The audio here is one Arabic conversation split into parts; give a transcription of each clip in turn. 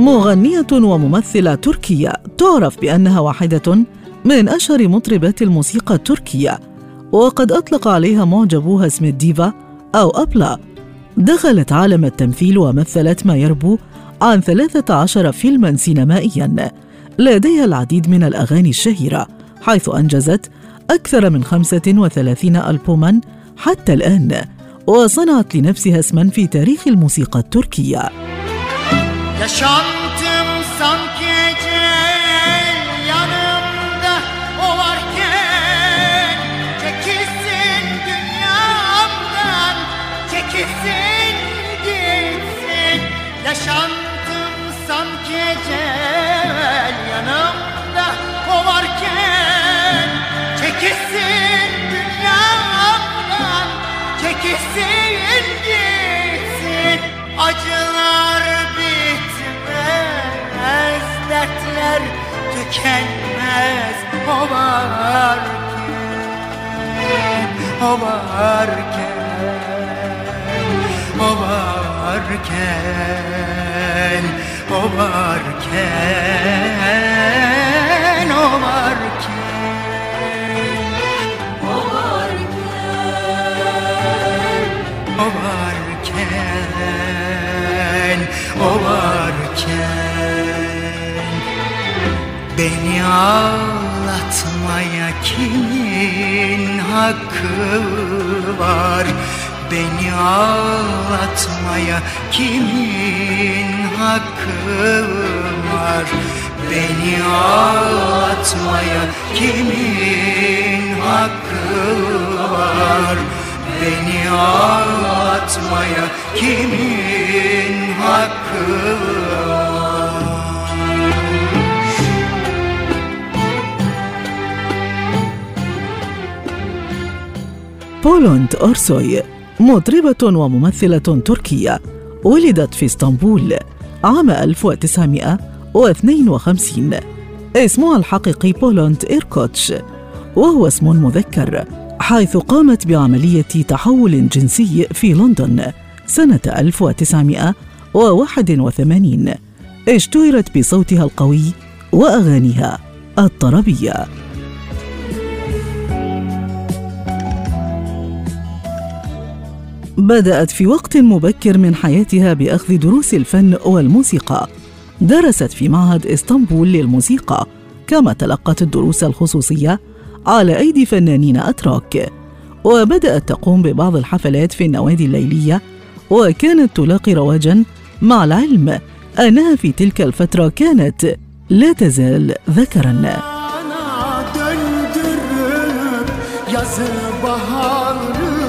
مغنية وممثلة تركية تعرف بأنها واحدة من أشهر مطربات الموسيقى التركية وقد أطلق عليها معجبوها اسم الديفا أو أبلا. دخلت عالم التمثيل ومثلت ما يربو عن 13 فيلما سينمائيا لديها العديد من الأغاني الشهيرة حيث أنجزت أكثر من 35 ألبوما حتى الآن وصنعت لنفسها اسما في تاريخ الموسيقى التركية. Yaşantım sanki tükenmez o varken O varken O varken O varken Beni ağlatmaya kimin hakkı var? Beni ağlatmaya kimin hakkı var? Beni ağlatmaya kimin hakkı var? Beni ağlatmaya kimin hakkı var بولوند أورسوي مطربة وممثلة تركية ولدت في إسطنبول عام 1952 اسمها الحقيقي بولوند إيركوتش وهو اسم مذكر حيث قامت بعملية تحول جنسي في لندن سنة 1981 اشتهرت بصوتها القوي وأغانيها الطربية. بدأت في وقت مبكر من حياتها بأخذ دروس الفن والموسيقى. درست في معهد إسطنبول للموسيقى كما تلقت الدروس الخصوصية على أيدي فنانين أتراك. وبدأت تقوم ببعض الحفلات في النوادي الليلية وكانت تلاقي رواجا مع العلم أنها في تلك الفترة كانت لا تزال ذكرا. yazı baharı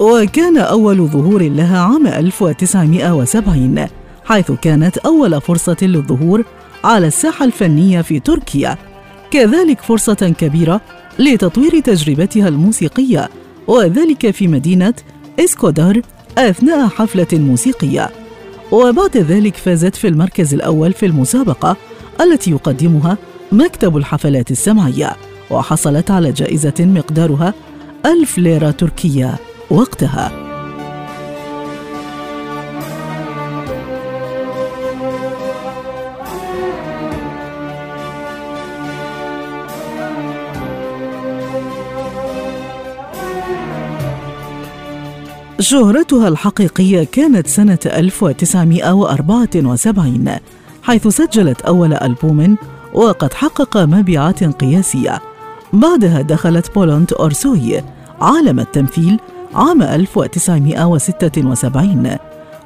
وكان أول ظهور لها عام 1970 حيث كانت أول فرصة للظهور على الساحة الفنية في تركيا. كذلك فرصة كبيرة لتطوير تجربتها الموسيقية وذلك في مدينة إسكودار أثناء حفلة موسيقية. وبعد ذلك فازت في المركز الأول في المسابقة التي يقدمها مكتب الحفلات السمعية وحصلت على جائزة مقدارها ألف ليرة تركية. وقتها. شهرتها الحقيقية كانت سنة 1974 حيث سجلت أول ألبوم وقد حقق مبيعات قياسية. بعدها دخلت بولوند أورسوي عالم التمثيل عام 1976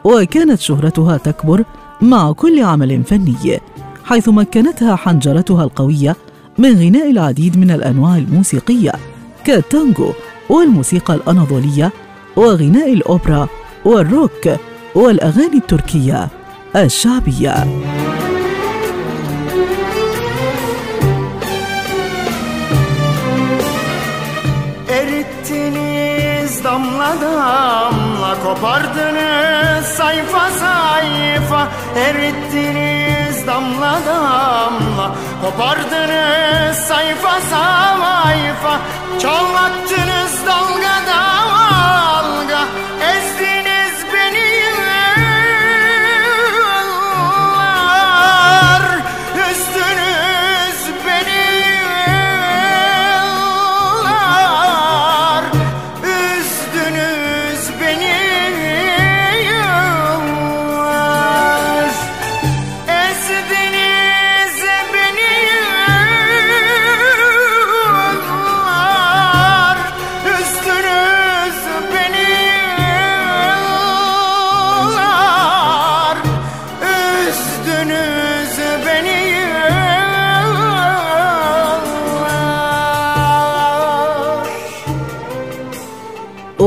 وكانت شهرتها تكبر مع كل عمل فني حيث مكنتها حنجرتها القوية من غناء العديد من الأنواع الموسيقية كالتانجو والموسيقى الأناضولية وغناء الأوبرا والروك والأغاني التركية الشعبية. Damla Kopardınız sayfa sayfa. Erittiniz damla damla. Kopardınız sayfa sayfa. Çalattınız dalga dalga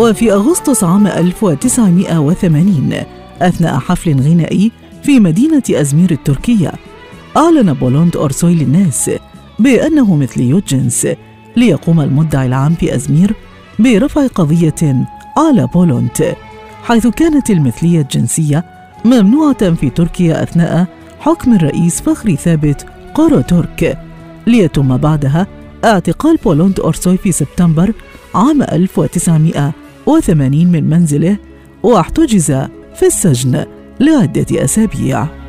وفي أغسطس عام 1980 أثناء حفل غنائي في مدينة أزمير التركية أعلن بولوند أورسوي للناس بأنه مثلي الجنس ليقوم المدعي العام في أزمير برفع قضية على بولوند حيث كانت المثلية الجنسية ممنوعة في تركيا أثناء حكم الرئيس فخري ثابت قرو ترك ليتم بعدها اعتقال بولوند أورسوي في سبتمبر عام 1980 من منزله واحتجز في السجن لعدة أسابيع.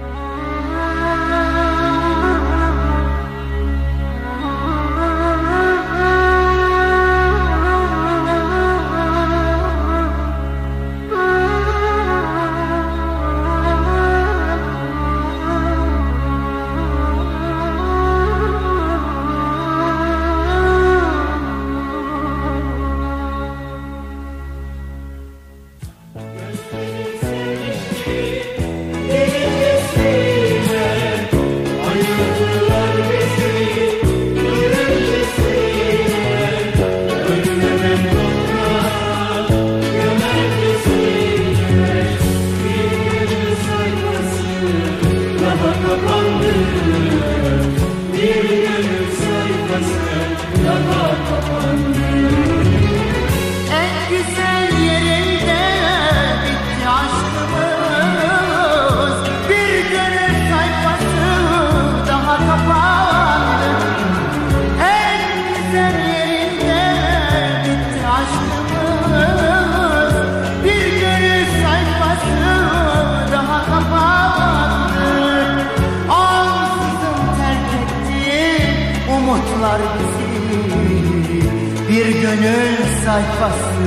Gönül sayfası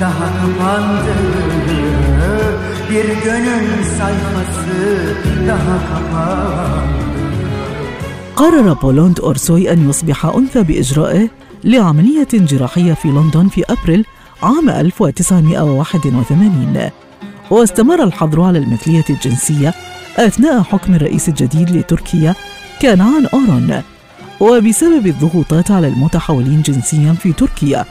daha kapandı Bir gönül sayfası daha kapandı قرر بولوند أورسوي أن يصبح أنثى بإجرائه لعملية جراحية في لندن في أبريل عام 1981 واستمر الحظر على المثلية الجنسية أثناء حكم الرئيس الجديد لتركيا كنعان أورون. وبسبب الضغوطات على المتحولين جنسيا في تركيا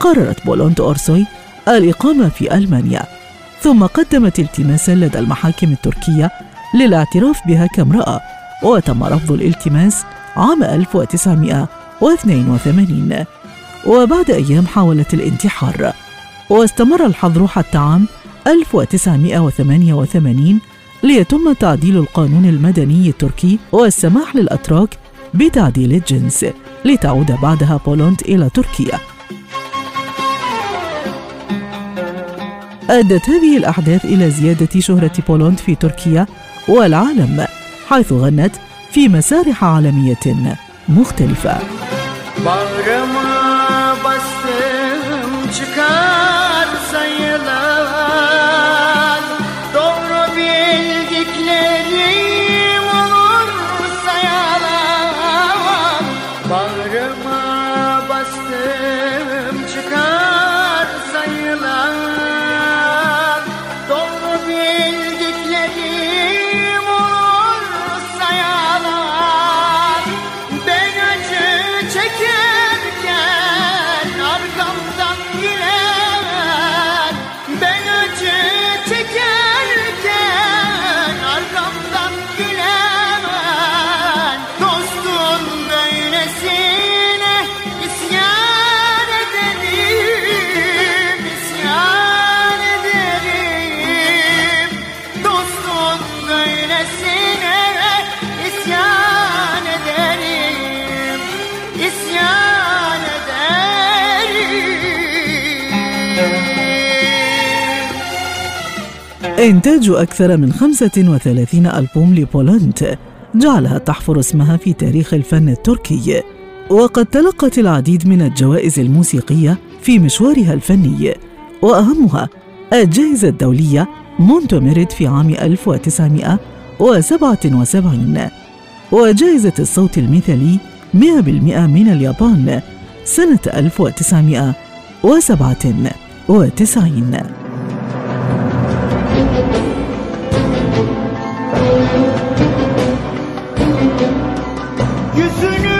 قررت بولوند أورسوي الإقامة في ألمانيا. ثم قدمت التماسا لدى المحاكم التركية للاعتراف بها كامرأة وتم رفض الالتماس عام 1982 وبعد أيام حاولت الانتحار واستمر الحظر حتى عام 1988 ليتم تعديل القانون المدني التركي والسماح للأتراك بتعديل الجنس لتعود بعدها بولوند إلى تركيا. أدت هذه الأحداث إلى زيادة شهرة بولوند في تركيا والعالم حيث غنت في مسارح عالمية مختلفة. إنتاج أكثر من 35 ألبوم لبولنت جعلها تحفر اسمها في تاريخ الفن التركي. وقد تلقت العديد من الجوائز الموسيقية في مشوارها الفني وأهمها الجائزة الدولية مونتوميريت في عام 1977 وجائزة الصوت المثالي 100% من اليابان سنة 1997 sünü